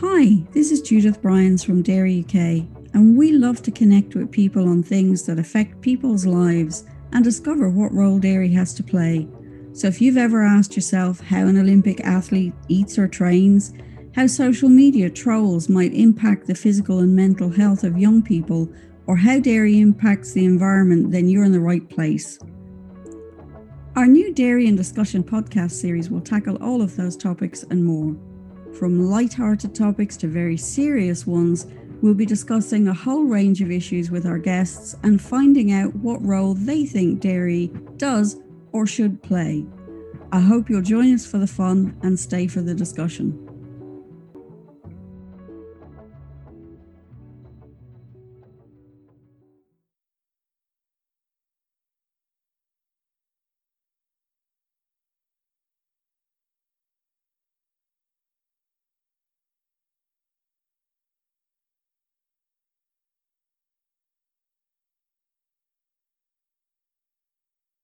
Hi, this is Judith Bryans from Dairy UK, and we love to connect with people on things that affect people's lives and discover what role dairy has to play. So, if you've ever asked yourself how an Olympic athlete eats or trains, how social media trolls might impact the physical and mental health of young people, or how dairy impacts the environment, then you're in the right place. Our new Dairy and Discussion podcast series will tackle all of those topics and more. From light-hearted topics to very serious ones, we'll be discussing a whole range of issues with our guests and finding out what role they think dairy does or should play. I hope you'll join us for the fun and stay for the discussion.